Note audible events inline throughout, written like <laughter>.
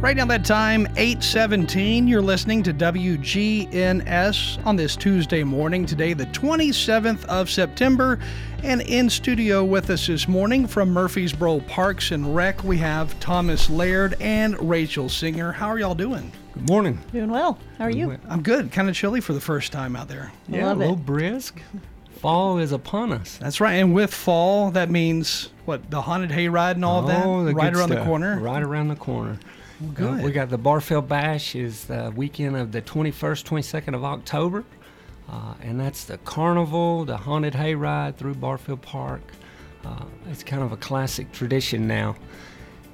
Right now, that time, 817, you're listening to WGNS on this Tuesday morning, today, the 27th of September. And in studio with us this morning from Murfreesboro Parks and Rec, we have Thomas Laird and Rachel Singer. How are y'all doing? Good morning. Doing well. How are you? I'm good. Kind of chilly for the first time out there. Yeah, Love a little it. brisk. Fall is upon us. That's right. And with fall, that means what? The haunted hayride and all of that? Oh, the right good around the corner? Right around the corner. Good. Uh, we got the Barfield Bash is the weekend of the 21st, 22nd of October. Uh, and that's the carnival, the haunted hayride through Barfield Park. Uh, it's kind of a classic tradition now.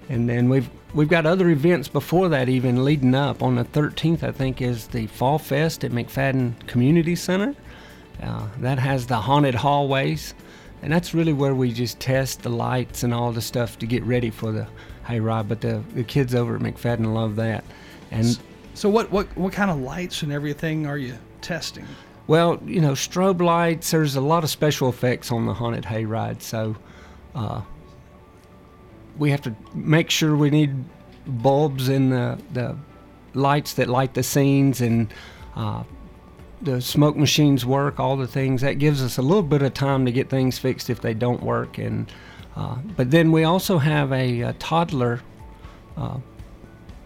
And then we've we've got other events before that even leading up. On the 13th, I think, is the Fall Fest at McFadden Community Center. Uh, that has the haunted hallways, and that's really where we just test the lights and all the stuff to get ready for the hayride. But the, the kids over at McFadden love that. And So, what, what, what kind of lights and everything are you testing? well, you know, strobe lights. There's a lot of special effects on the haunted hayride, so uh, we have to make sure we need bulbs in the the lights that light the scenes and. Uh, the smoke machines work, all the things. That gives us a little bit of time to get things fixed if they don't work. And uh, but then we also have a, a toddler uh,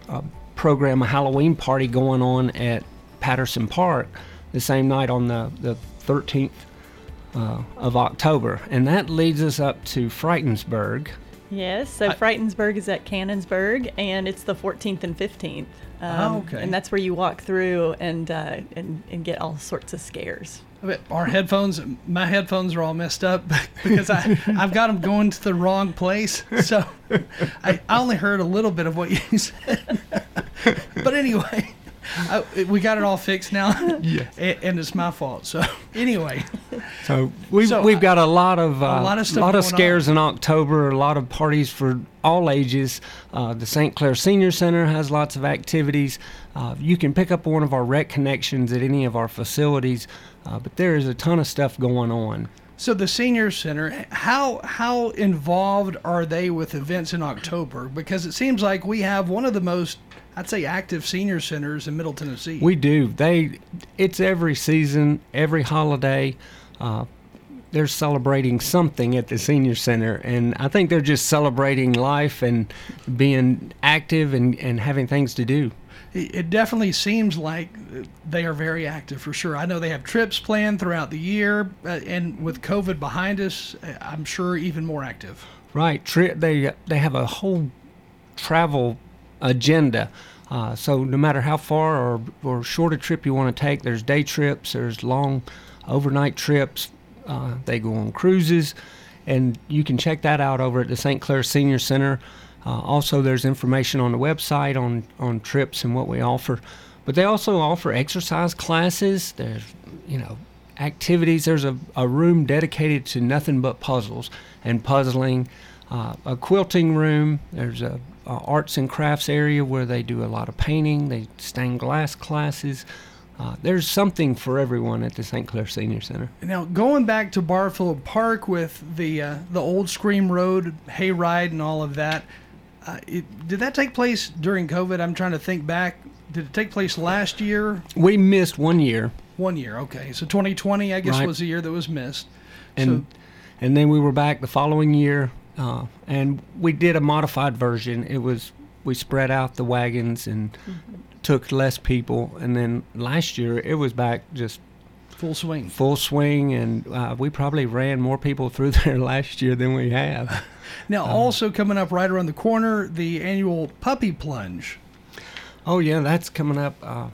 uh, program, a Halloween party going on at Patterson Park the same night on the the 13th uh, of October, and that leads us up to Frightensburg. Yes. So Frightensburg is at Cannonsburgh, and it's the 14th and 15th. Um, Oh, okay. And that's where you walk through and uh, and and get all sorts of scares. Our headphones, my headphones are all messed up <laughs> because I, I've got them going to the wrong place. So I, I only heard a little bit of what you <laughs> said. But anyway, I, <laughs> we got it all fixed now. <laughs> Yes. And, and it's my fault. So anyway, <laughs> So we've So, we've got a lot of uh, lot of stuff lot of going scares in October. A lot of parties for all ages. Uh, the St. Clair Senior Center has lots of activities. Uh, you can pick up one of our rec connections at any of our facilities, uh, but there is a ton of stuff going on. so the senior center, how how involved are they with events in October? Because it seems like we have one of the most, I'd say, active senior centers in Middle Tennessee. We do. They. It's every season, every holiday. Uh, they're celebrating something at the senior center, and I think they're just celebrating life and being active and, and having things to do. It it definitely seems like they are very active for sure. I know they have trips planned throughout the year, uh, and with COVID behind us, uh, I'm sure even more active. Right. Tri- they they have a whole travel agenda. Uh, so no matter how far or, or short a trip you want to take, there's day trips, there's long overnight trips. Uh, they go on cruises, and you can check that out over at the St. Clair Senior Center. Uh, also, there's information on the website on on trips and what we offer. But they also offer exercise classes. There's you know activities. There's a, a room dedicated to nothing but puzzles and puzzling. Uh, a quilting room. There's a, a arts and crafts area where they do a lot of painting. They stained glass classes. Uh, there's something for everyone at the St. Clair Senior Center. Now, going back to Barfield Park with the uh, the old Scream Road hayride and all of that, uh, it, did that take place during COVID? I'm trying to think back. Did it take place last year? We missed one year, One year, okay. So 2020, I guess, Right. was the year that was missed. and and then we were back the following year, uh, and we did a modified version. It was we spread out the wagons and took less people, and then last year it was back just full swing. full swing, and uh, we probably ran more people <laughs> through there last year than we have. Now, also coming up right around the corner, the annual puppy plunge, Oh yeah, that's coming up. Uh,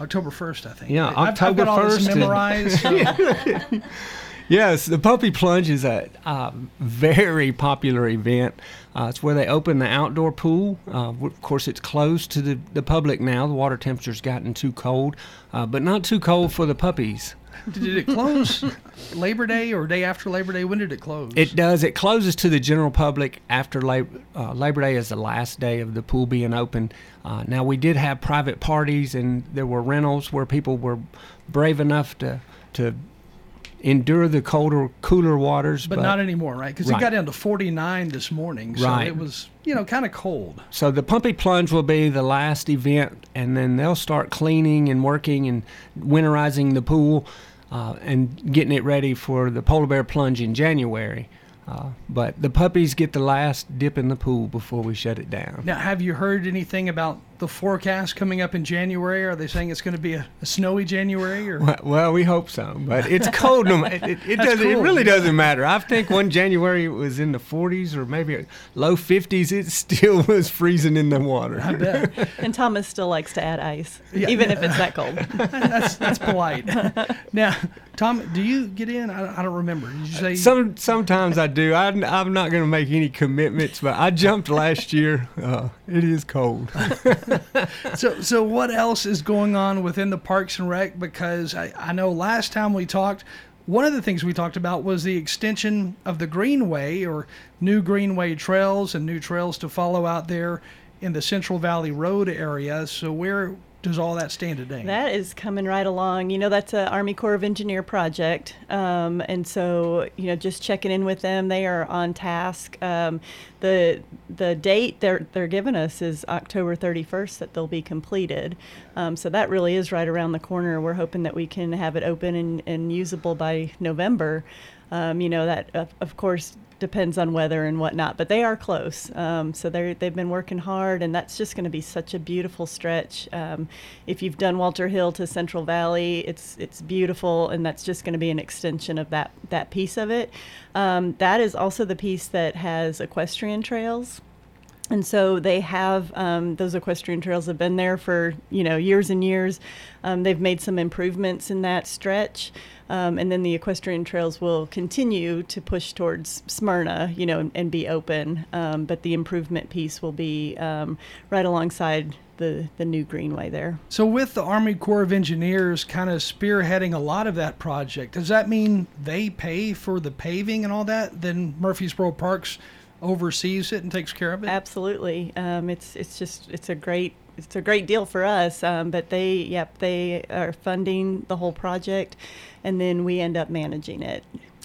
October 1st, I think. Yeah, I've- I've October got all this 1st and- memorized. so- <laughs> yes, the Puppy Plunge is a uh, very popular event. Uh, it's where they open the outdoor pool. Uh, of course, it's closed to the, the public now. The water temperature's gotten too cold, uh, but not too cold for the puppies. Did it close <laughs> Labor Day or day after Labor Day? When did it close? It does. It closes to the general public after Labor, uh, Labor Day is the last day of the pool being open. Uh, now we did have private parties and there were rentals where people were brave enough to to endure the colder, cooler waters. But, not anymore, right? Because Right. it got down to 49 this morning, so Right. it was you know kind of cold. So the Puppy Plunge will be the last event, and then they'll start cleaning and working and winterizing the pool uh, and getting it ready for the Polar Bear Plunge in January. Uh, but the puppies get the last dip in the pool before we shut it down. Now, have you heard anything about the forecast coming up in January? Are they saying it's going to be a, a snowy January? Or Well, well, we hope so, but it's <laughs> cold. No, it, it, it, doesn't, it really doesn't matter. I think one January it was in the 40s or maybe low 50s. It still <laughs> was freezing in the water. I bet <laughs> And Thomas still likes to add ice, Yeah. even if it's that cold. that's that's polite. now, Tom, do you get in? I, I don't remember. Did you say Some sometimes I do. I, I'm not going to make any commitments, but I jumped last year. Uh, it is cold. <laughs> so? So, what else is going on within the Parks and Rec? Because I, I know last time we talked. One of the things we talked about was the extension of the Greenway or new Greenway trails and new trails to follow out there in the Central Valley Road area. So, where does all that stand today? That is coming right along. You know, that's an Army Corps of Engineer project, um, and so you know, just checking in with them. They are on task. Um, the the date they're they're giving us is October 31st that they'll be completed. Um, so that really is right around the corner. We're hoping that we can have it open and, and usable by November. Um, you know, that of, of course depends on weather and whatnot, but they are close. Um, so they they've been working hard, and that's just going to be such a beautiful stretch. Um, if you've done Walter Hill to Central Valley, it's it's beautiful, and that's just going to be an extension of that that piece of it. Um, that is also the piece that has equestrian trails. And so they have um, those equestrian trails have been there for you know years and years. Um, they've made some improvements in that stretch, um, and then the equestrian trails will continue to push towards Smyrna, you know, and, and be open. Um, but the improvement piece will be um, right alongside the the new greenway there. So, with the Army Corps of Engineers kind of spearheading a lot of that project, does that mean they pay for the paving and all that? Then Murfreesboro Parks oversees it and takes care of it? Absolutely. Um, it's it's just it's a great it's a great deal for us. Um, but they yep they are funding the whole project, and then we end up managing it.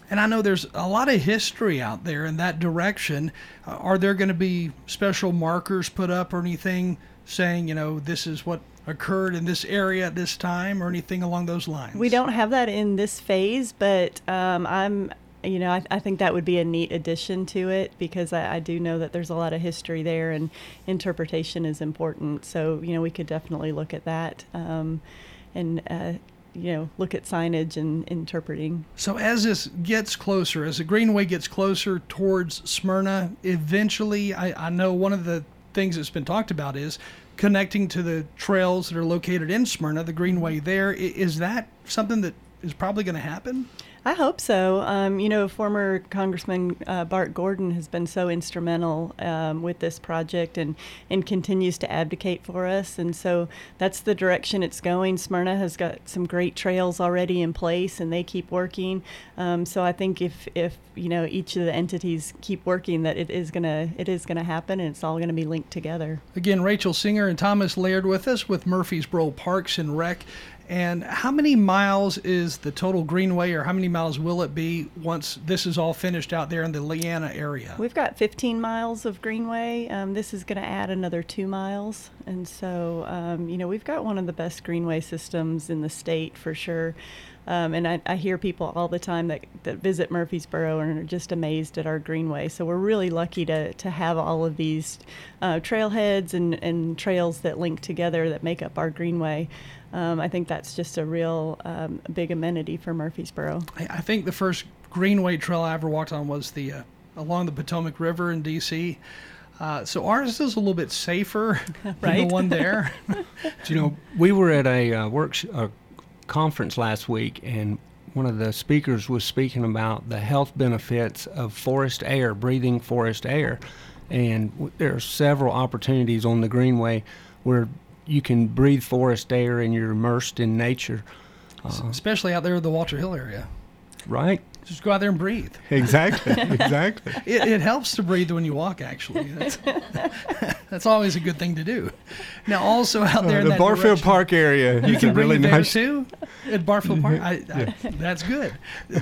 And I know there's a lot of history out there in that direction. Uh, are there going to be special markers put up or anything saying, you know, this is what occurred in this area at this time or anything along those lines? We don't have that in this phase, but um, I'm, you know, I, I think that would be a neat addition to it because I, I do know that there's a lot of history there and interpretation is important. So, you know, we could definitely look at that um, and, uh, you know, look at signage and interpreting. So as this gets closer, as the Greenway gets closer towards Smyrna, eventually, I, I know one of the things that's been talked about is connecting to the trails that are located in Smyrna, the Greenway there. Is that something that is probably going to happen? I hope so. Um, you know, former Congressman uh, Bart Gordon has been so instrumental um, with this project and, and continues to advocate for us. And so that's the direction it's going. Smyrna has got some great trails already in place and they keep working. Um, so I think if, if, you know, each of the entities keep working, that it is going to it is going to happen and it's all going to be linked together. Again, Rachel Singer and Thomas Laird with us with Murfreesboro Parks and Rec. And how many miles is the total Greenway, or how many miles will it be once this is all finished out there in the Leanna area? We've got 15 miles of greenway. Um, this is going to add another two miles, and so um, you know we've got one of the best greenway systems in the state for sure. Um, and I, I hear people all the time that, that visit Murfreesboro and are just amazed at our greenway. So we're really lucky to, to have all of these uh, trailheads and, and trails that link together that make up our greenway. Um, I think that's just a real um, big amenity for Murfreesboro. I I think the first Greenway trail I ever walked on was the uh, along the Potomac River in D.C. Uh, so ours is a little bit safer <laughs> than the one there. <laughs> Do you know, we were at a uh, work a conference last week, and one of the speakers was speaking about the health benefits of forest air, breathing forest air, and there are several opportunities on the Greenway where you can breathe forest air and you're immersed in nature. Uh, especially out there in the Walter Hill area. right? Just go out there and breathe. Exactly. <laughs> exactly. It, it helps to breathe when you walk. Actually, that's, <laughs> that's always a good thing to do. Now, also out there, Uh, in the Barfield direction- Park area You can really nice. too at Barfield Park. I, I, That's good.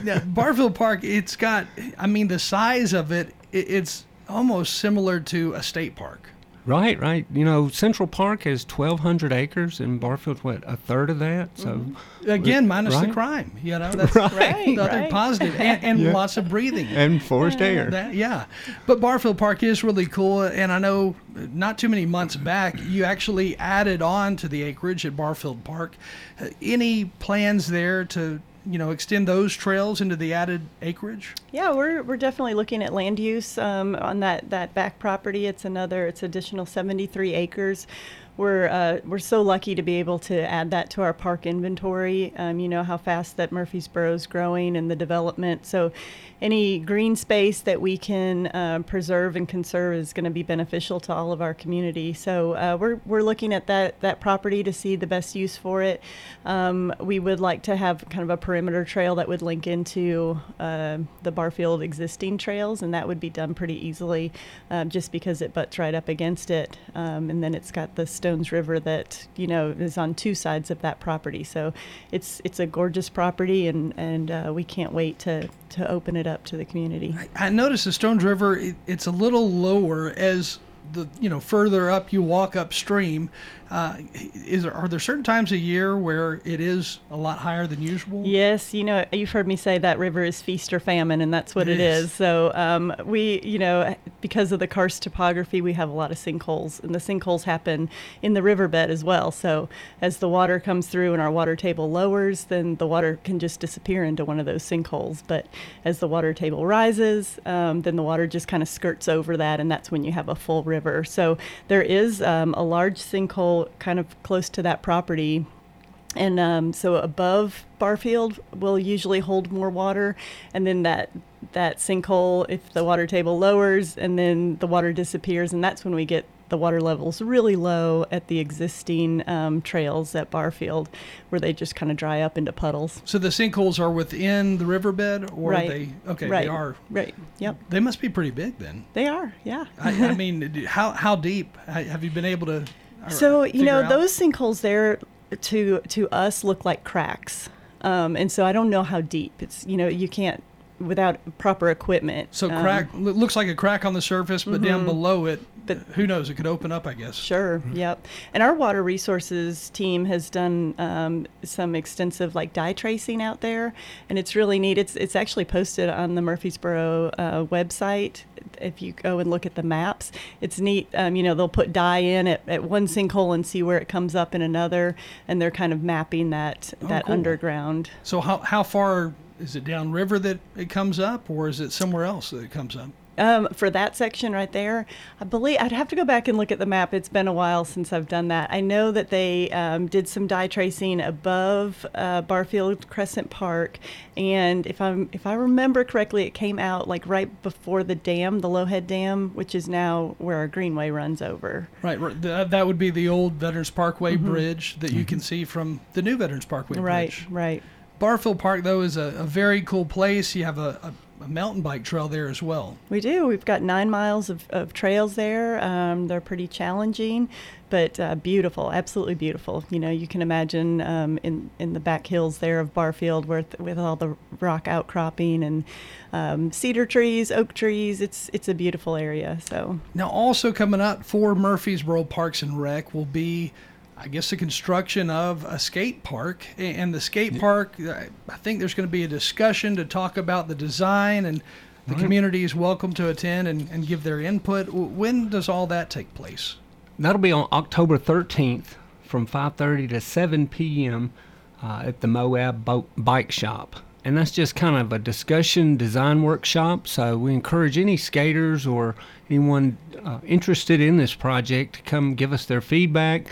Now, Barfield Park, it's got. I mean, the size of it, it, it's almost similar to a state park. Right, right. You know, Central Park has 1,200 acres, and Barfield's what a third of that. So, Again, minus the crime. You know, <laughs> that's Right, the other right. positive, and, and Yeah. lots of breathing. And forest air. That, yeah, but Barfield Park is really cool, and I know not too many months back you actually added on to the acreage at Barfield Park. Uh, any plans there to you know extend those trails into the added acreage? Yeah, we're, we're definitely looking at land use um, on that, that back property. It's another, it's additional 73 acres. We're, uh, we're so lucky to be able to add that to our park inventory. Um, you know how fast that Murfreesboro is growing and the development. So any green space that we can uh, preserve and conserve is going to be beneficial to all of our community. So uh, we're, we're looking at that, that property to see the best use for it. Um, we would like to have kind of a perimeter trail that would link into uh, the Barfield existing trails, and that would be done pretty easily um, just because it butts right up against it. Um, and then it's got the Stones River that, you know, is on two sides of that property. So it's, it's a gorgeous property, and, and uh, we can't wait to, to open it up to the community. I noticed the Stones River it, it's a little lower as the you know further up you walk upstream. Uh, is there, are there certain times a year where it is a lot higher than usual? Yes, you know, you've heard me say that river is feast or famine, and that's what It it is. is. So um, we, you know, because of the karst topography, we have a lot of sinkholes, and the sinkholes happen in the riverbed as well. So as the water comes through and our water table lowers, then the water can just disappear into one of those sinkholes. But as the water table rises, um, then the water just kind of skirts over that, and that's when you have a full river. So there is um, a large sinkhole kind of close to that property and um, so above Barfield will usually hold more water, and then that that sinkhole, if the water table lowers, and then the water disappears, and that's when we get the water levels really low at the existing um, trails at Barfield, where they just kind of dry up into puddles. So the sinkholes are within the riverbed, or right. they? Okay, right. they are. Right. Yep. They must be pretty big then. They are. Yeah. I, I mean, <laughs> how how deep have you been able to? So you know out? those sinkholes there to to us look like cracks, um, and so I don't know how deep. It's you know you can't without proper equipment. So um, crack lo- looks like a crack on the surface, but down below it, But- who knows? It could open up, I guess. Sure. Yep. And our water resources team has done um, some extensive like dye tracing out there, and it's really neat. It's it's actually posted on the Murfreesboro uh, website. If you go and look at the maps, it's neat. Um, you know, they'll put dye in at, at one sinkhole and see where it comes up in another, and they're kind of mapping that Oh, that cool. underground. So how how far is it downriver that it comes up, or is it somewhere else that it comes up? Um, for that section right there, I believe I'd have to go back and look at the map. It's been a while since I've done that. I know that they um, did some dye tracing above uh, Barfield Crescent Park, and if I'm if I remember correctly, it came out like right before the dam, the Lowhead Dam, which is now where our Greenway runs over. Right, right. That would be the old Veterans Parkway Bridge that you can see from the new Veterans Parkway Mm-hmm. Right, right. Barfield Park, though, is a, a very cool place. You have a, a, a mountain bike trail there as well. We do. We've got nine miles of, of trails there. Um, they're pretty challenging, but uh, beautiful, absolutely beautiful. You know, you can imagine um, in, in the back hills there of Barfield with, with all the rock outcropping and um, cedar trees, oak trees. It's, it's a beautiful area. So, Now, also coming up for Murfreesboro Parks and Rec will be, I guess, the construction of a skate park. And the skate park, I I think there's going to be a discussion to talk about the design, and the community is welcome to attend and, and give their input. When does all that take place? That'll be on October 13th from 5:30 to 7 p.m. Uh, at the Moab Bo- Bike Shop. And that's just kind of a discussion design workshop. So we encourage any skaters or anyone uh, interested in this project to come give us their feedback.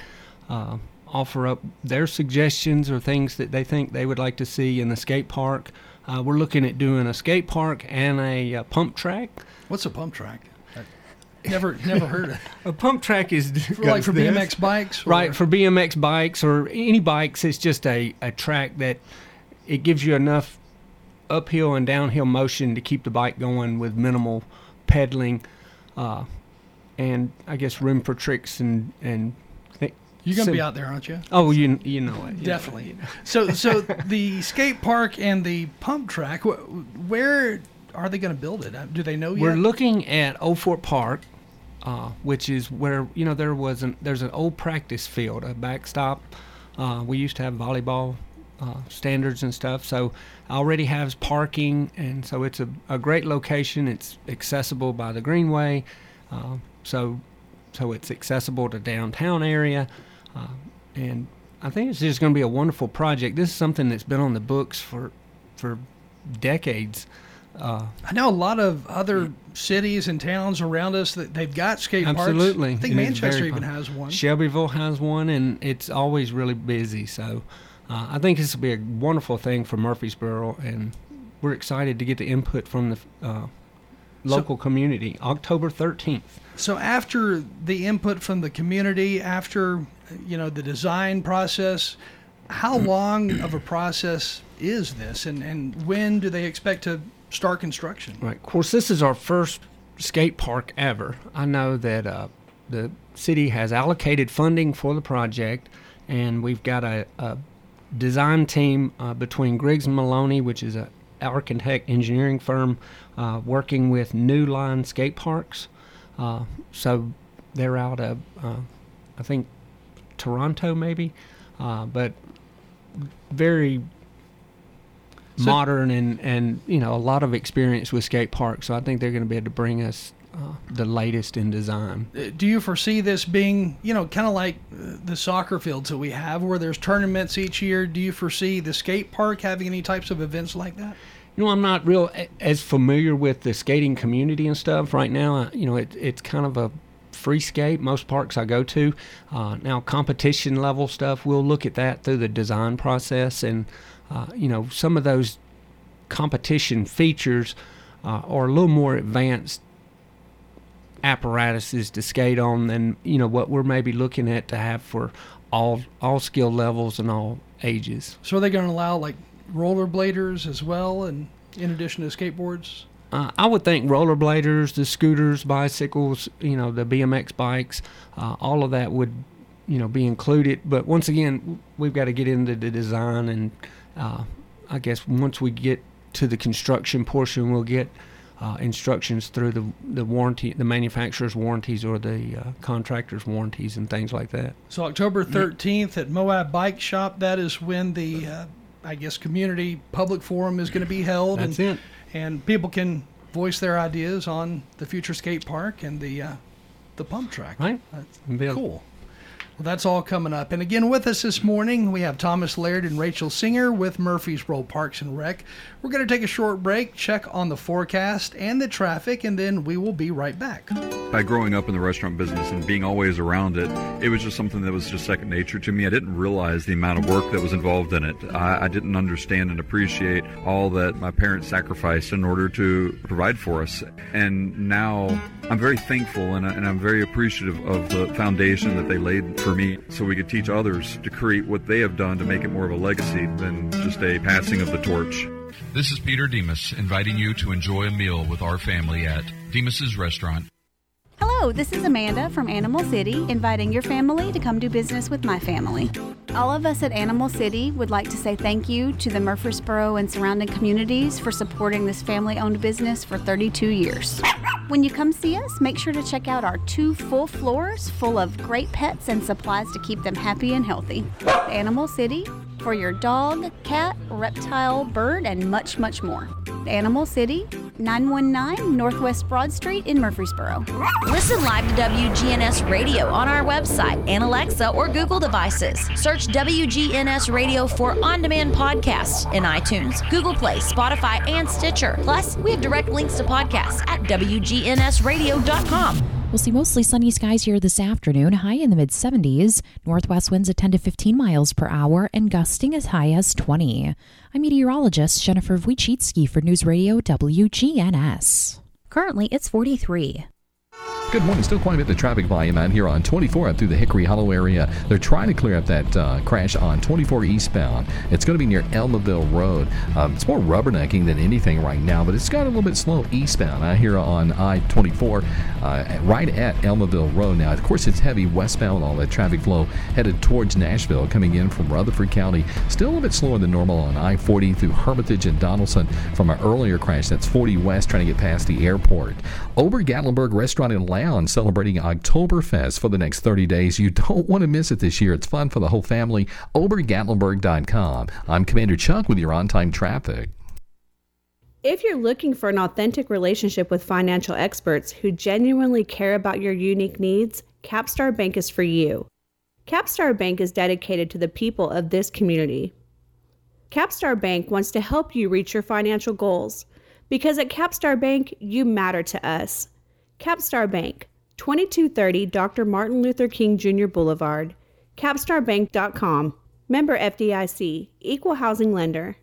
Uh, offer up their suggestions or things that they think they would like to see in the skate park. Uh, we're looking at doing a skate park and a, uh pump track. What's a pump track? Never, never heard of. <laughs> A pump track is For, <laughs> like for this. BMX bikes, or- Right, for BMX bikes or any bikes, it's just a, a track that it gives you enough uphill and downhill motion to keep the bike going with minimal pedaling, uh, and I guess room for tricks and and. You're gonna sim- be out there, aren't you? Oh, you you know it. you know Definitely. it. So, so the skate park and the pump track, wh- where are they going to build it? Uh, Do they know yet? We're looking at Old Fort Park, uh, which is where you know there was an there's an old practice field, a backstop. Uh, we used to have volleyball uh, standards and stuff, so already has parking, and so it's a, a great location. It's accessible by the Greenway, uh, so so it's accessible to downtown area, uh, and I think it's just going to be a wonderful project. This is something that's been on the books for for decades. Uh, I know a lot of other cities and towns around us that they've got skate parks. Absolutely. I think It Manchester even has one. Shelbyville has one, and it's always really busy. So uh, I think this will be a wonderful thing for Murfreesboro, and we're excited to get the input from the uh, local community. October 13th. So after the input from the community, after you know the design process, how long of a process is this, and and when do they expect to start construction? Right. Of course, this is our first skate park ever. I know that uh, the city has allocated funding for the project, and we've got a, a design team uh, between Griggs and Maloney, which is a architect engineering firm, uh, working with New Line Skate Parks. Uh, so they're out of, uh, I think, Toronto maybe, uh, but very So- modern and and you know a lot of experience with skate parks. So I think they're going to be able to bring us uh, the latest in design. Uh, Do you foresee this being, you know, kind of like uh, the soccer fields that we have, where there's tournaments each year? Do you foresee the skate park having any types of events like that? You know, I'm not real as familiar with the skating community and stuff right now. You know, it, it's kind of a free skate. Most parks I go to uh, now, competition level stuff. We'll look at that through the design process, and uh, you know, some of those competition features uh, are a little more advanced apparatuses to skate on than you know what we're maybe looking at to have for all all skill levels and all ages. So are they going to allow like rollerbladers as well, and in addition to skateboards? Uh, I would think rollerbladers, the scooters, bicycles, you know, the BMX bikes, uh, all of that would, you know, be included. But once again, we've got to get into the design, and uh, I guess once we get to the construction portion, we'll get uh, instructions through the the warranty, the manufacturer's warranties or the uh, contractor's warranties and things like that. So October 13th at Moab Bike Shop, that is when the, uh, I guess, community public forum is going to be held. That's and, it. And people can voice their ideas on the future skate park and the uh, the pump track. Right. That's Bill- cool. Well, that's all coming up. And again, with us this morning, we have Thomas Laird and Rachel Singer with Murphy's Murfreesboro Parks and Rec. We're going to take a short break, check on the forecast and the traffic, and then we will be right back. by growing up in the restaurant business and being always around it, it was just something that was just second nature to me. I didn't realize the amount of work that was involved in it. I, I didn't understand and appreciate all that my parents sacrificed in order to provide for us. And now I'm very thankful and, I- and I'm very appreciative of the foundation that they laid for me so we could teach others to create what they have done to make it more of a legacy than just a passing of the torch. This is Peter Demos inviting you to enjoy a meal with our family at Demos's Restaurant. Hello, this is Amanda from Animal City, inviting your family to come do business with my family. All of us at Animal City would like to say thank you to the Murfreesboro and surrounding communities for supporting this family owned business for 32 years. When you come see us, make sure to check out our two full floors full of great pets and supplies to keep them happy and healthy. Animal City for your dog, cat, reptile, bird, and much, much more. Animal City, 919 Northwest Broad Street in Murfreesboro. Listen live to WGNS Radio on our website and Alexa or Google devices. Search WGNS Radio for on demand podcasts in iTunes, Google Play, Spotify, and Stitcher. Plus, we have direct links to podcasts at WGNSradio.com. We'll see mostly sunny skies here this afternoon, high in the mid 70s. Northwest winds at 10 to 15 miles per hour and gusting as high as 20. I'm meteorologist Jennifer Wojcicki for News Radio WGNS. Currently, it's 43. Good morning. Still quite a bit of traffic volume out here on 24 up through the Hickory Hollow area. They're trying to clear up that uh, crash on 24 eastbound. It's going to be near Almaville Road. Um, it's more rubbernecking than anything right now, but it's got a little bit slow eastbound out here on I-24 uh, right at Almaville Road. Now, of course, it's heavy westbound. All that traffic flow headed towards Nashville, coming in from Rutherford County. Still a little bit slower than normal on I-40 through Hermitage and Donaldson from an earlier crash. That's 40 west, trying to get past the airport. Ober Gatlinburg Restaurant and Lounge celebrating Oktoberfest for the next 30 days. You don't want to miss it this year. It's fun for the whole family. OberGatlinburg.com. I'm Commander Chuck with your on time traffic. If you're looking for an authentic relationship with financial experts who genuinely care about your unique needs, Capstar Bank is for you. Capstar Bank is dedicated to the people of this community. Capstar Bank wants to help you reach your financial goals because at Capstar Bank, you matter to us. Capstar Bank, 2230 Dr. Martin Luther King Jr. Boulevard, capstarbank.com. Member FDIC, Equal Housing Lender.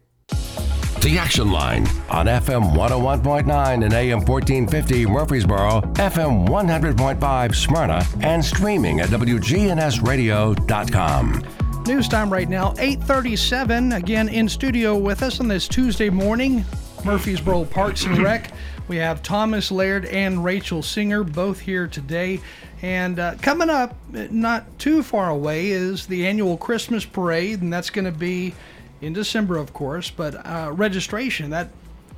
The Action Line on FM 101.9 and AM 1450 Murfreesboro, FM 100.5 Smyrna, and streaming at WGNSradio.com. News time right now, 837. Again, in studio with us on this Tuesday morning, Murfreesboro Parks and Rec. We have Thomas Laird and Rachel Singer both here today. And uh, coming up, not too far away, is the annual Christmas parade, and that's going to be in December, of course. But uh, registration that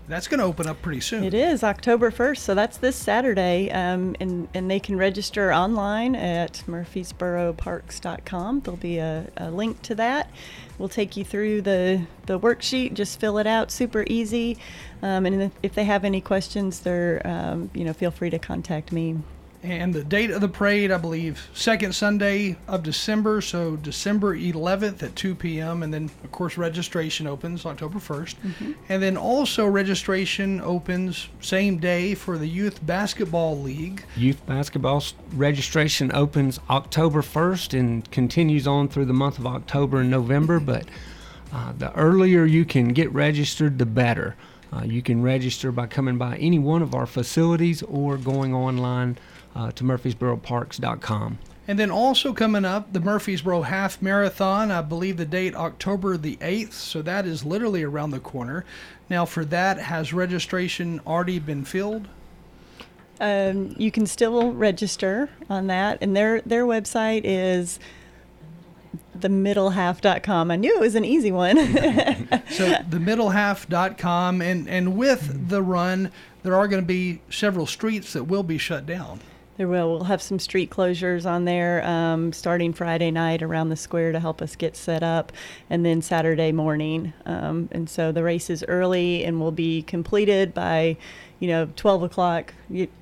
that's going to open up pretty soon. It is October 1st, so that's this Saturday, um, and and they can register online at murfreesboroparks.com. There'll be a, a link to that. We'll take you through the the worksheet. Just fill it out, super easy. Um, and if they have any questions, they're um, you know feel free to contact me. And the date of the parade, I believe, second Sunday of December, so December 11th at 2 p.m. And then, of course, registration opens October 1st. Mm-hmm. And then also registration opens same day for the Youth Basketball League. Youth basketball registration opens October 1st and continues on through the month of October and November. But uh, the earlier you can get registered, the better. Uh, you can register by coming by any one of our facilities or going online uh, to murfreesboroparks.com. And then also coming up, the Murfreesboro Half Marathon. I believe the date October the 8th, so that is literally around the corner. Now, for that, has registration already been filled? Um, you can still register on that, and their their website is themiddlehalf.com. I knew it was an easy one. <laughs> so themiddlehalf.com and and with the run there are going to be several streets that will be shut down There will. We'll have some street closures on there um, starting Friday night around the square to help us get set up, and then Saturday morning. Um, and so the race is early and will be completed by, you know, 12 o'clock,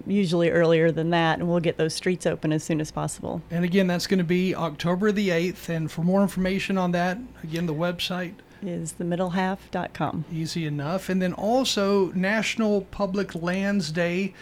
usually earlier than that, and we'll get those streets open as soon as possible. and again that's going to be october the 8th and for more information on that again the website Is themiddlehalf.com. easy enough and then also national public lands day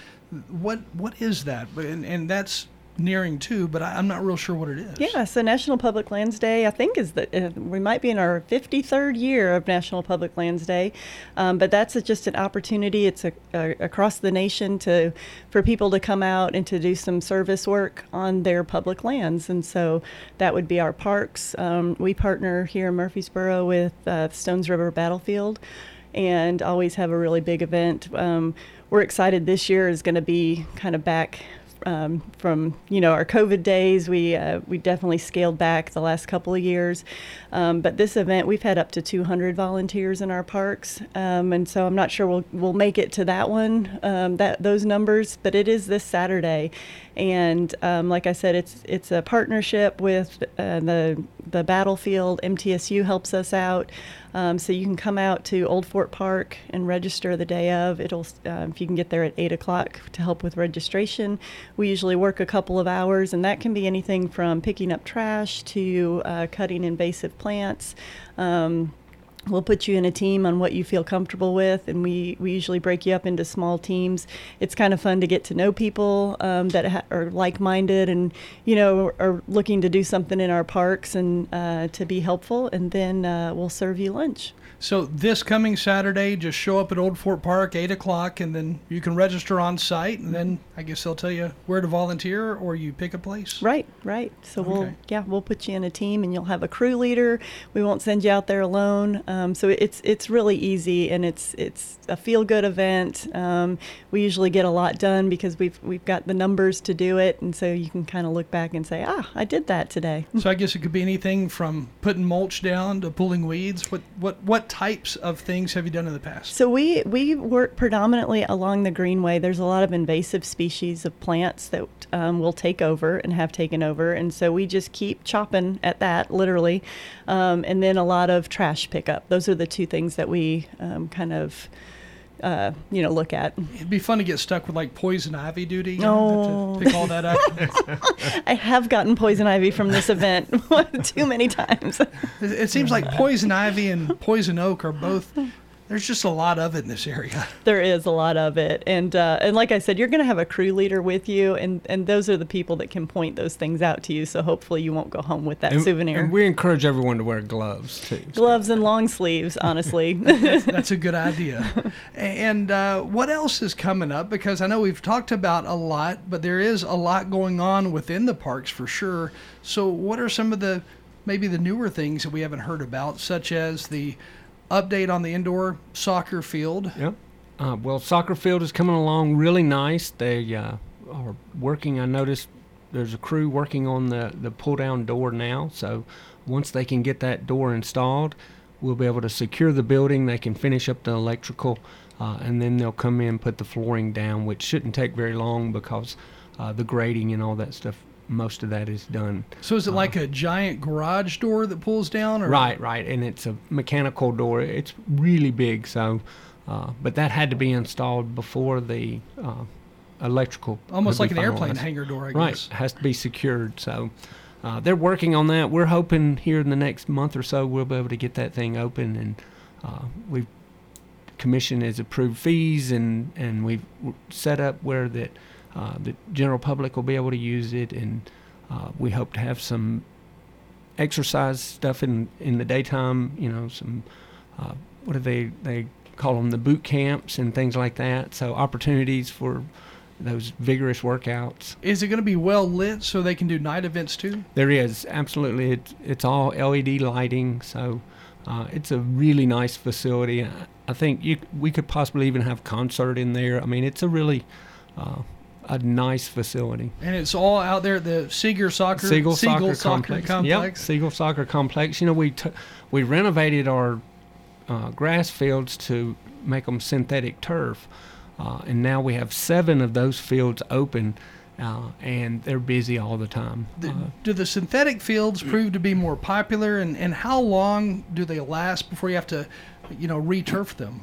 what what is that and, and that's nearing too but I, i'm not real sure what it is Yeah, so National Public Lands Day, I think, is that uh, we might be in our 53rd year of National Public Lands Day, um, but that's a, just an opportunity. It's a, a, across the nation to for people to come out and to do some service work on their public lands, and so that would be our parks. Um, we partner here in Murfreesboro with uh, Stones River Battlefield, and always have a really big event. Um, we're excited this year is going to be kind of back um, from you know our COVID days. We uh, we definitely scaled back the last couple of years, um, but this event we've had up to 200 volunteers in our parks, um, and so I'm not sure we'll we'll make it to that one um, that those numbers, but it is this Saturday, and um, like I said, it's it's a partnership with uh, the the battlefield. MTSU helps us out. Um, so you can come out to Old Fort Park and register the day of. It'll uh, if you can get there at eight o'clock to help with registration. We usually work a couple of hours, and that can be anything from picking up trash to uh, cutting invasive plants. Um, we'll put you in a team on what you feel comfortable with and we, we usually break you up into small teams it's kind of fun to get to know people um, that ha- are like-minded and you know are looking to do something in our parks and uh, to be helpful and then uh, we'll serve you lunch So this coming Saturday, just show up at Old Fort Park, eight o'clock, and then you can register on site, and then I guess they'll tell you where to volunteer, or you pick a place. Right, right. So we'll yeah we'll put you in a team, and you'll have a crew leader. We won't send you out there alone. Um, so it's it's really easy, and it's it's a feel good event. Um, we usually get a lot done because we've we've got the numbers to do it, and so you can kind of look back and say, ah, I did that today. <laughs> So I guess it could be anything from putting mulch down to pulling weeds. What what what types of things have you done in the past? So we we work predominantly along the greenway. There's a lot of invasive species of plants that um, will take over and have taken over, and so we just keep chopping at that literally, um, and then a lot of trash pickup. Those are the two things that we um, kind of. Uh, you know, look at. It'd be fun to get stuck with like poison ivy duty. Have to pick all that up. <laughs> I have gotten poison ivy from this event <laughs> too many times. It, it seems like poison ivy and poison oak are both. There's just a lot of it in this area. <laughs> There is a lot of it, and uh, and like I said, you're going to have a crew leader with you, and and those are the people that can point those things out to you. So hopefully you won't go home with that And, souvenir. and we encourage everyone to wear gloves too. <laughs> Gloves and long sleeves, honestly. <laughs> That's a good idea. And uh, what else is coming up? Because I know we've talked about a lot, but there is a lot going on within the parks for sure. So, what are some of the maybe the newer things that we haven't heard about, such as the update on the indoor soccer field? Yep. Uh, well, soccer field is coming along really nice. They uh, are working. I noticed there's a crew working on the, the pull down door now. So once they can get that door installed, we'll be able to secure the building. They can finish up the electrical, uh, and then they'll come in and put the flooring down, which shouldn't take very long because uh, the grading and all that stuff. Most of that is done. So, is it like a giant garage door that pulls down? Or? Right, right, and it's a mechanical door. It's really big, so, uh, but that had to be installed before the uh, electrical. Almost like an airplane hangar door, I Right, guess. has to be secured. So, uh, they're working on that. We're hoping here in the next month or so we'll be able to get that thing open, and uh, we've commission has approved fees, and and we've set up where that uh, the general public will be able to use it, and uh, we hope to have some exercise stuff in in the daytime. You know, some uh, what do they they call them the boot camps and things like that. So opportunities for those vigorous workouts. Is it going to be well lit so they can do night events too? There is absolutely it's it's all LED lighting, so uh, it's a really nice facility. I, I think you we could possibly even have concert in there. I mean, it's a really uh, a nice facility. And it's all out there at the Seager Soccer Siegel, Siegel Soccer, Complex. Yep, Siegel Soccer Complex. You know, we t- we renovated our uh, grass fields to make them synthetic turf, uh, and now we have seven of those fields open, uh, and they're busy all the time. The- Uh, do the synthetic fields prove to be more popular, and, and how long do they last before you have to, you know, re-turf them?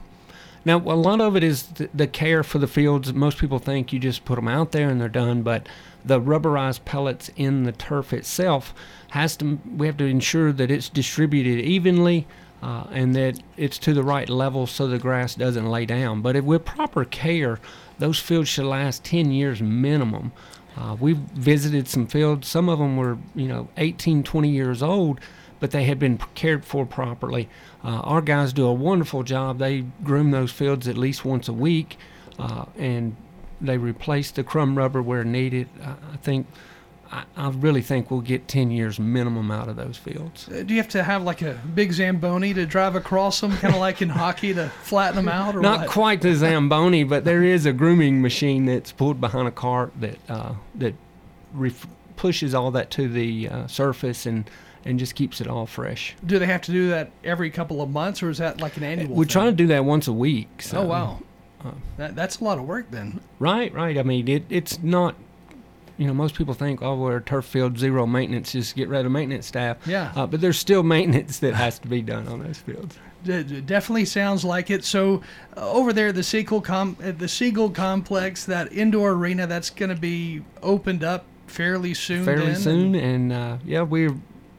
Now, a lot of it is the, care for the fields. Most people think you just put them out there and they're done, but the rubberized pellets in the turf itself has to. We have to ensure that it's distributed evenly. Uh, and that it's to the right level so the grass doesn't lay down. But if with proper care, those fields should last 10 years minimum. Uh, we've visited some fields. Some of them were, you know, 18, 20 years old, but they had been cared for properly. Uh, our guys do a wonderful job. They groom those fields at least once a week, uh, and they replace the crumb rubber where needed. I, I think, I, I really think we'll get 10 years minimum out of those fields. Uh, Do you have to have like a big Zamboni to drive across them, kind of like in hockey, to <laughs> flatten them out? Or Not what? quite the Zamboni, but there is a grooming machine that's pulled behind a cart that uh, that ref- pushes all that to the uh, surface and and just keeps it all fresh. Do they have to do that every couple of months, or is that like an annual? We thing? trying to do that once a week. So, oh wow, uh, that, that's a lot of work then. Right, right. I mean, it, it's not. You know, most people think, oh, we're a turf field, zero maintenance, just get rid of maintenance staff. Yeah. Uh, but there's still <laughs> maintenance that has to be done on those fields. D- definitely sounds like it. So, uh, over there, the Siegel com- the Siegel complex, that indoor arena, that's going to be opened up fairly soon. fairly then? soon, and uh, yeah, we're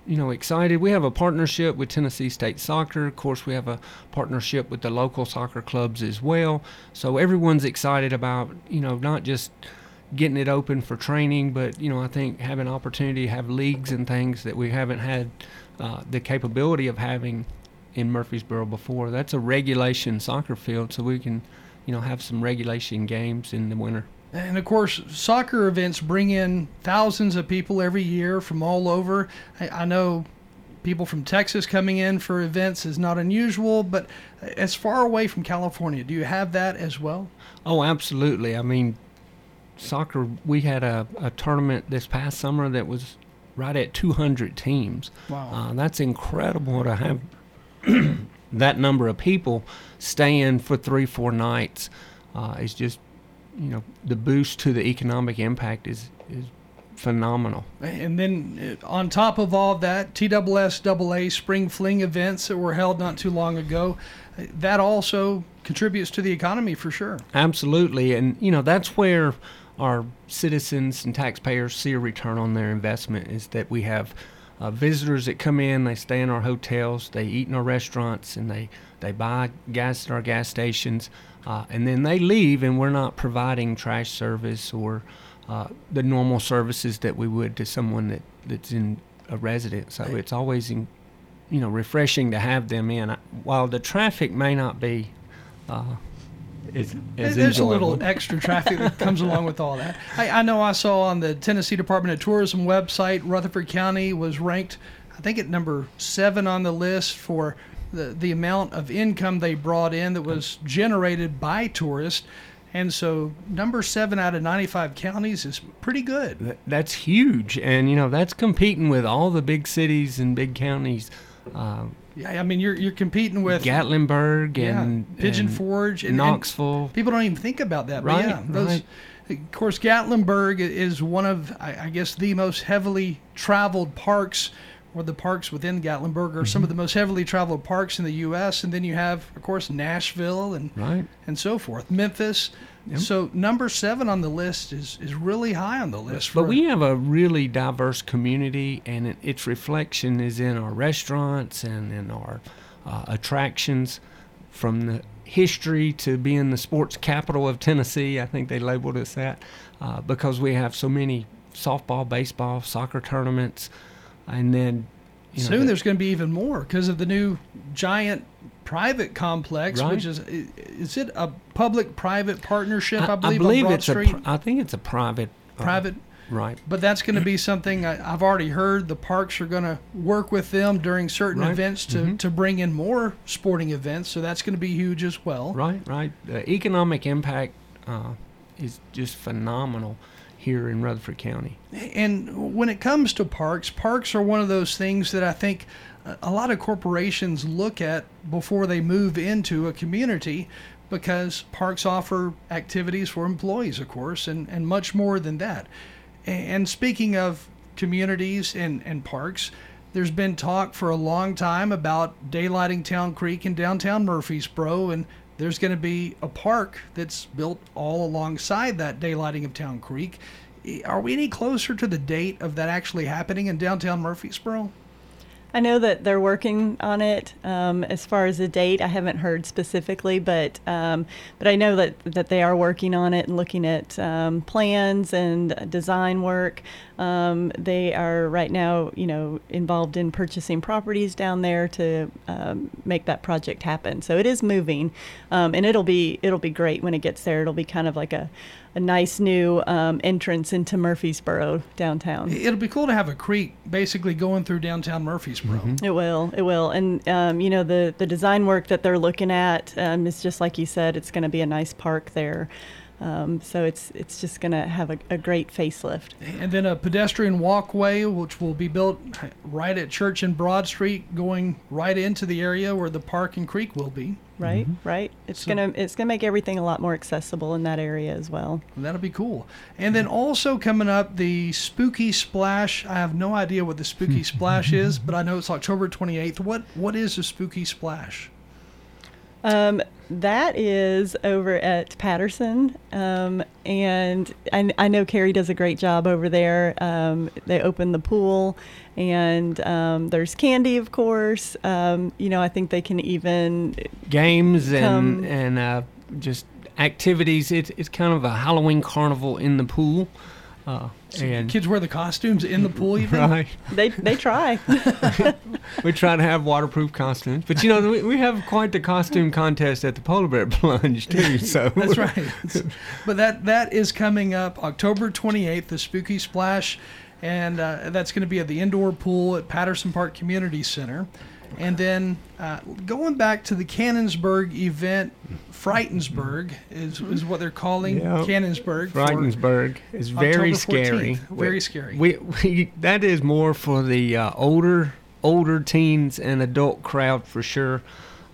you know, excited. We have a partnership with Tennessee State Soccer. Of course, we have a partnership with the local soccer clubs as well. So everyone's excited about, you know, not just getting it open for training, but you know, I think having opportunity to have leagues and things that we haven't had uh, the capability of having in Murfreesboro before. That's a regulation soccer field, so we can, you know, have some regulation games in the winter. And of course, soccer events bring in thousands of people every year from all over. I, I know people from Texas coming in for events is not unusual, but as far away from California, do you have that as well? Oh, absolutely. I mean, soccer, we had a, a tournament this past summer that was right at 200 teams. Wow. Uh, that's incredible to have <clears throat> that number of people staying for three, four nights. Uh, is just you know the boost to the economic impact is is phenomenal. And then uh, on top of all that, TSSAA Spring Fling events that were held not too long ago, uh, that also contributes to the economy for sure. Absolutely, and you know that's where our citizens and taxpayers see a return on their investment is that we have uh, visitors that come in, they stay in our hotels, they eat in our restaurants, and they they buy gas at our gas stations. Uh, and then they leave, and we're not providing trash service or uh, the normal services that we would to someone that, that's in a residence. So it's always, in, you know, refreshing to have them in. While the traffic may not be uh, as, as There's enjoyable. a little extra traffic that <laughs> comes along with all that. I, I know I saw on the Tennessee Department of Tourism website, Rutherford County was ranked, I think, at number seven on the list for the, the amount of income they brought in that was generated by tourists. And so, number seven out of 95 counties is pretty good. That's huge, and you know that's competing with all the big cities and big counties. Uh, Yeah, I mean, you're you're competing with Gatlinburg yeah, and Pigeon and Forge, and, and Knoxville. people don't even think about that. Right, but yeah, those, right. Of course, Gatlinburg is one of, I guess, the most heavily traveled parks, or the parks within Gatlinburg are some of Mm-hmm. the most heavily traveled parks in the U.S. And then you have, of course, Nashville and Right. and so forth, Memphis. So number seven on the list is is really high on the list. But for- we have a really diverse community, and it, its reflection is in our restaurants and in our uh, attractions, from the history to being the sports capital of Tennessee. I think they labeled us that uh, because we have so many softball, baseball, soccer tournaments, and then you know, Soon the- there's going to be even more because of the new giant private complex, Right. which is is it a public-private partnership? I, I, believe, believe on it's Street. a. I think it's a private. uh, private. right. But that's going to be something I, I've already heard. The parks are going to work with them during certain Right. events to, Mhm. to bring in more sporting events. So that's going to be huge as well. Right, right. The economic impact uh, is just phenomenal here in Rutherford County. And when it comes to parks, parks are one of those things that I think a- lot of corporations look at before they move into a community because parks offer activities for employees, of course, and, and much more than that. And speaking of communities and, and parks, there's been talk for a long time about daylighting Town Creek and downtown Murfreesboro, and there's going to be a park that's built all alongside that daylighting of Town Creek. Are we any closer to the date of that actually happening in downtown Murfreesboro? I know that they're working on it. Um, as far as the date, I haven't heard specifically, but um, but I know that that they are working on it and looking at um, plans and design work. Um, they are right now, you know, involved in purchasing properties down there to um, make that project happen. So it is moving, um, and it'll be it'll be great when it gets there. It'll be kind of like a a nice new um, entrance into Murfreesboro downtown. It'll be cool to have a creek basically going through downtown Murfreesboro. Mm-hmm. It will. It will. And um, you know the the design work that they're looking at um, is just like you said. It's going to be a nice park there. Um, so it's it's just going to have a, a great facelift. And then a pedestrian walkway, which will be built right at Church and Broad Street, going right into the area where the park and creek will be. Right. Right. It's So- gonna it's gonna make everything a lot more accessible in that area as well. That'll be cool. And then also coming up, the Spooky Splash. I have no idea what the Spooky <laughs> Splash is, but I know it's October 28th. What What is the Spooky Splash? Um, that is over at Patterson, um, and I, I know Carrie does a great job over there. Um, they open the pool, and um, there's candy, of course. Um, you know, I think they can even games and and uh, just activities. It's it's kind of a Halloween carnival in the pool. Uh, and Kids wear the costumes in the pool, even. right, they they try. <laughs> we try to have waterproof costumes, but you know we, we have quite the costume contest at the polar bear <laughs> plunge too. So That's right. but that that is coming up October 28th, the Spooky Splash, and uh, that's going to be at the indoor pool at Patterson Park Community Center. And then uh, going back to the Cannonsburgh event, Frightensburg is, is what they're calling Yeah. Cannonsburgh. Frightensburg is very October scary. 14th. Very scary. We, we that is more for the uh, older older teens and adult crowd for sure,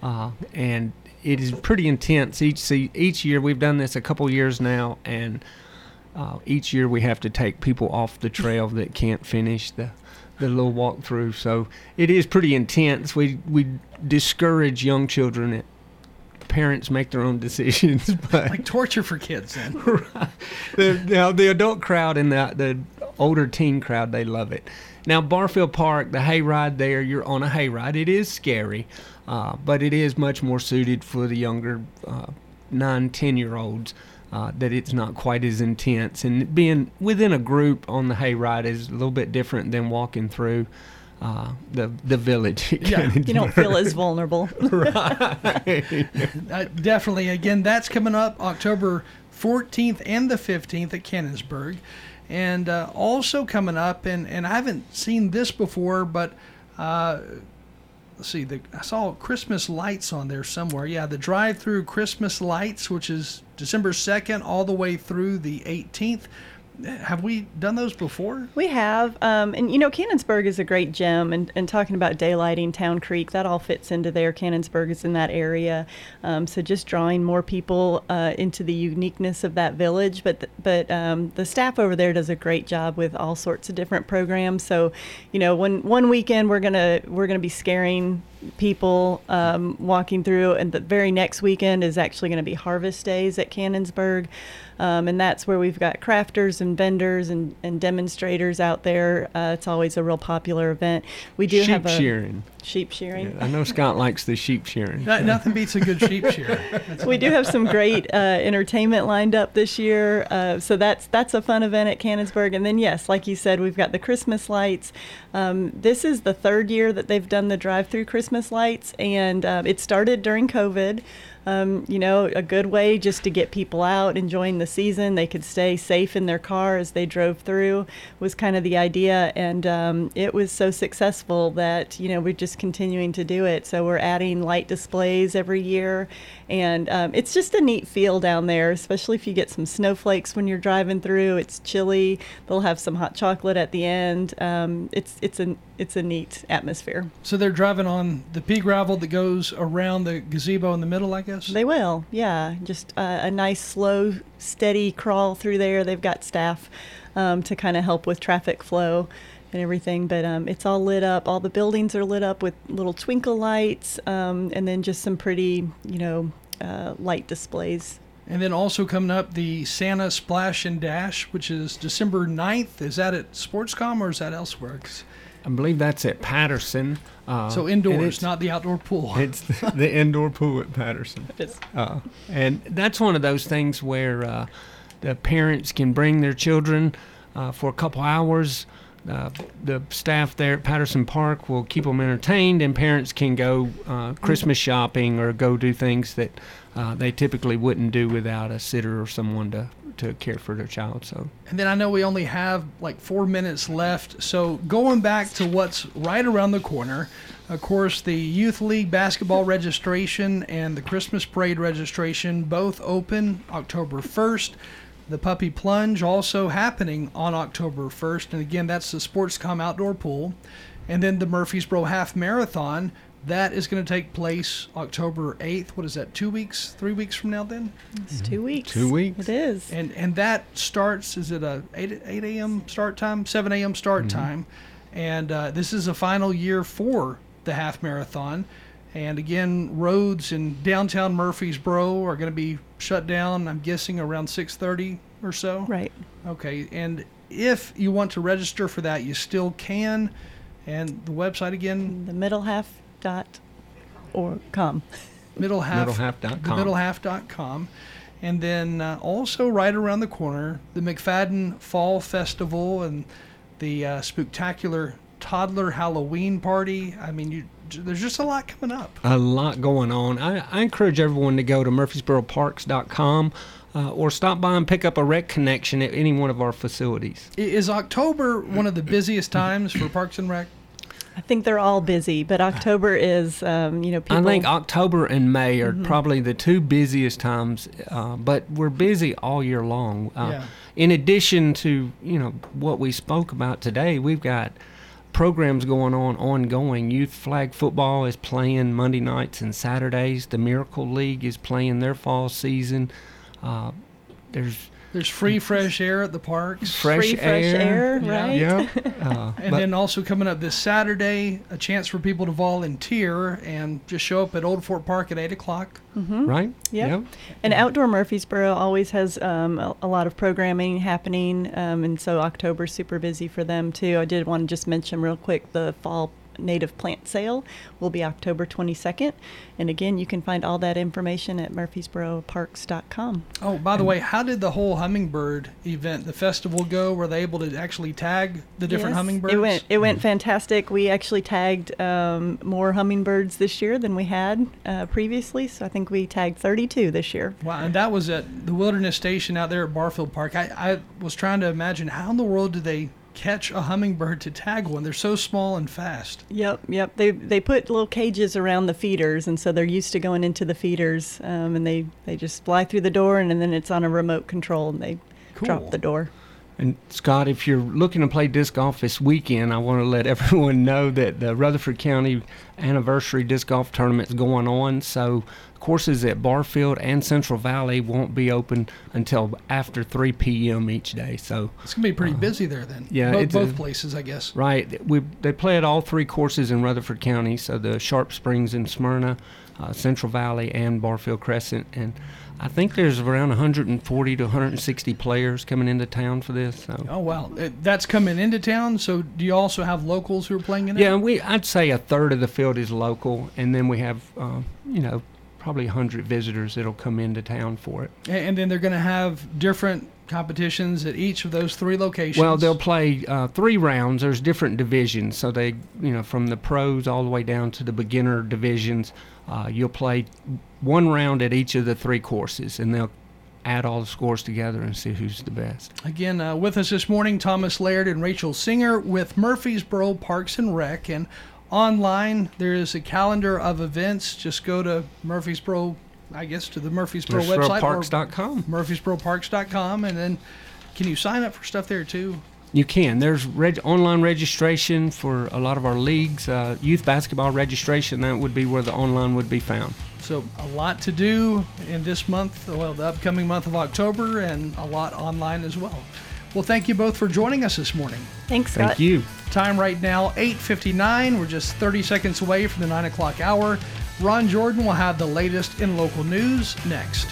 uh, and it is pretty intense each each year. We've done this a couple years now, and uh, each year we have to take people off the trail that can't finish the the little walkthrough. So it is pretty intense. We we discourage young children. It, parents make their own <laughs> decisions, but like torture for kids. Then <laughs> the, now the adult crowd and the the older teen crowd they love it. Now Barfield Park, the hayride there, you're on a hayride. It is scary, uh, but it is much more suited for the younger uh, nine, ten year olds. Uh, that it's not quite as intense, and being within a group on the hayride is a little bit different than walking through uh, the the village. <laughs> Yeah. you don't feel as vulnerable. <laughs> <laughs> uh, definitely. Again, that's coming up October 14th and the 15th at Cannonsburgh. And uh, also coming up, and, and I haven't seen this before, but uh, let's see, the, I saw Christmas lights on there somewhere. Yeah, the drive through Christmas lights, which is December 2nd all the way through the 18th. Have we done those before? We have, um, and you know, Cannonsburgh is a great gem. And, and talking about daylighting Town Creek, that all fits into there. Cannonsburgh is in that area, um, so just drawing more people uh, into the uniqueness of that village. But th- but um, the staff over there does a great job with all sorts of different programs. So, you know, one one weekend we're gonna we're gonna be scaring people um, walking through, and the very next weekend is actually going to be Harvest Days at Cannonsburgh. Um, and that's where we've got crafters and vendors and, and demonstrators out there. Uh, it's always a real popular event. We do sheep have a shearing. sheep shearing. I know Scott likes the sheep shearing. No- nothing beats a good sheep shear. <laughs> we do have some great uh, entertainment lined up this year, uh, so that's that's a fun event at Cannonsburgh. And then yes, like you said, we've got the Christmas lights. Um, this is the third year that they've done the drive-through Christmas lights, and um, it started during COVID. Um, you know, a good way just to get people out enjoying the season. They could stay safe in their car as they drove through was kind of the idea, and um, it was so successful that you know we're just continuing to do it. So we're adding light displays every year, and um, it's just a neat feel down there, especially if you get some snowflakes when you're driving through. It's chilly. They'll have some hot chocolate at the end. Um, it's it's a it's a neat atmosphere. So they're driving on the pea gravel that goes around the gazebo in the middle, I guess? They will, yeah. Just uh, a nice, slow, steady crawl through there. They've got staff um, to kind of help with traffic flow and everything, but um, it's all lit up. All the buildings are lit up with little twinkle lights, um, and then just some pretty, you know, uh, light displays. And then also coming up, the Santa Splash and Dash, which is December 9th. Is that at Sportscom or is that elsewhere? 'Cause- I believe that's at Patterson. Uh, so and indoors, it's- not the outdoor pool. <laughs> It's the, the indoor pool at Patterson. <laughs> It's- Uh, and that's one of those things where uh, the parents can bring their children uh, for a couple hours. Uh, the staff there at Patterson Park will keep them entertained, and parents can go uh, Christmas shopping or go do things that uh, they typically wouldn't do without a sitter or someone to, to care for their child. So And then I know we only have like four minutes left. So going back to what's right around the corner, of course, the Youth League basketball registration and the Christmas parade registration both open October 1st. The Puppy Plunge also happening on October 1st. And again, that's the Sportscom outdoor pool. And then the Murfreesboro Half Marathon. That is going to take place October 8th. What is that? Two weeks, three weeks from now, then? It's two weeks. Two weeks. It is. And and that starts. Is it a eight eight a.m. start time? Seven a.m. start time. And uh, this is a final year for the half marathon. And again, roads in downtown Murfreesboro are going to be shut down. I'm guessing around 6:30 or so. Right. Okay. And if you want to register for that, you still can. And the website again, The middle half dot or com. middle half, Middlehalf.com. the middlehalf.com. And then uh, also right around the corner, the McFadden Fall Festival and the uh, spectacular toddler Halloween party. I mean, you, there's just a lot coming up. a lot going on. I, I encourage everyone to go to murfreesboroparks.com uh, or stop by and pick up a rec connection at any one of our facilities. Is October one of the busiest times for Parks and Rec? I think they're all busy, but October is, um, you know, people. I think October and May Mm-hmm. are probably the two busiest times, uh, but we're busy all year long. Uh, Yeah. In addition to you know what we spoke about today, we've got programs going on ongoing. Youth flag football is playing Monday nights and Saturdays. The Miracle League is playing their fall season. Uh, there's There's free fresh air at the parks. fresh Free fresh air, Yeah. right? Yep. <laughs> Uh, And then also coming up this Saturday, a chance for people to volunteer and just show up at Old Fort Park at 8 o'clock. right? Yep. Yep. And Outdoor Murfreesboro always has um, a, a lot of programming happening, um, and so October's super busy for them too. I did want to just mention real quick the fall native plant sale will be October 22nd, and again, you can find all that information at murfreesboroparks.com. Oh, by the way, how did the whole hummingbird event, the festival go? Were they able to actually tag the different Yes, hummingbirds? It went it went fantastic. We actually tagged um, more hummingbirds this year than we had uh, previously, so I think we tagged 32 this year. Wow, and that was at the Wilderness Station out there at Barfield Park. I, I was trying to imagine how in the world do they catch a hummingbird to tag one? They're so small and fast. Yep, yep. They they put little cages around the feeders, and so they're used to going into the feeders, um, and they they just fly through the door, and, and then it's on a remote control, and they Cool. drop the door. And Scott, if you're looking to play disc golf this weekend, I want to let <laughs> everyone know that the Rutherford County Anniversary Disc Golf Tournament is going on. So courses at Barfield and Central Valley won't be open until after 3 p.m. each day. So It's gonna be pretty busy there then. yeah, both, both a- places, I guess. Right. We they play at all three courses in Rutherford County. So the Sharp Springs in Smyrna, uh, Central Valley, and Barfield Crescent. And I think there's around 140 to 160 players coming into town for this. So. Oh wow, that's coming into town. So do you also have locals who are playing in it? Yeah, we I'd say a third of the field is local, and then we have um, you know probably 100 visitors that'll come into town for it. And then they're going to have different competitions at each of those three locations. Well, they'll play uh, three rounds. There's different divisions, so they, you know, from the pros all the way down to the beginner divisions. Uh, you'll play one round at each of the three courses, and they'll add all the scores together and see who's the best. Again, uh, with us this morning, Thomas Laird and Rachel Singer with Murfreesboro Parks and Rec. And online, there is a calendar of events. Just go to Murfreesboro, I guess, to the Murfreesboro website. or MurfreesboroParks.com. MurfreesboroParks.com. And then can you sign up for stuff there too? You can. There's reg- online registration for a lot of our leagues. Uh, youth basketball registration, that would be where the online would be found. So a lot to do in this month, well, the upcoming month of October, and a lot online as well. Well, thank you both for joining us this morning. Thanks, Scott. Thank you. Time right now, 8.59. We're just 30 seconds away from the 9 o'clock hour. Ron Jordan will have the latest in local news next.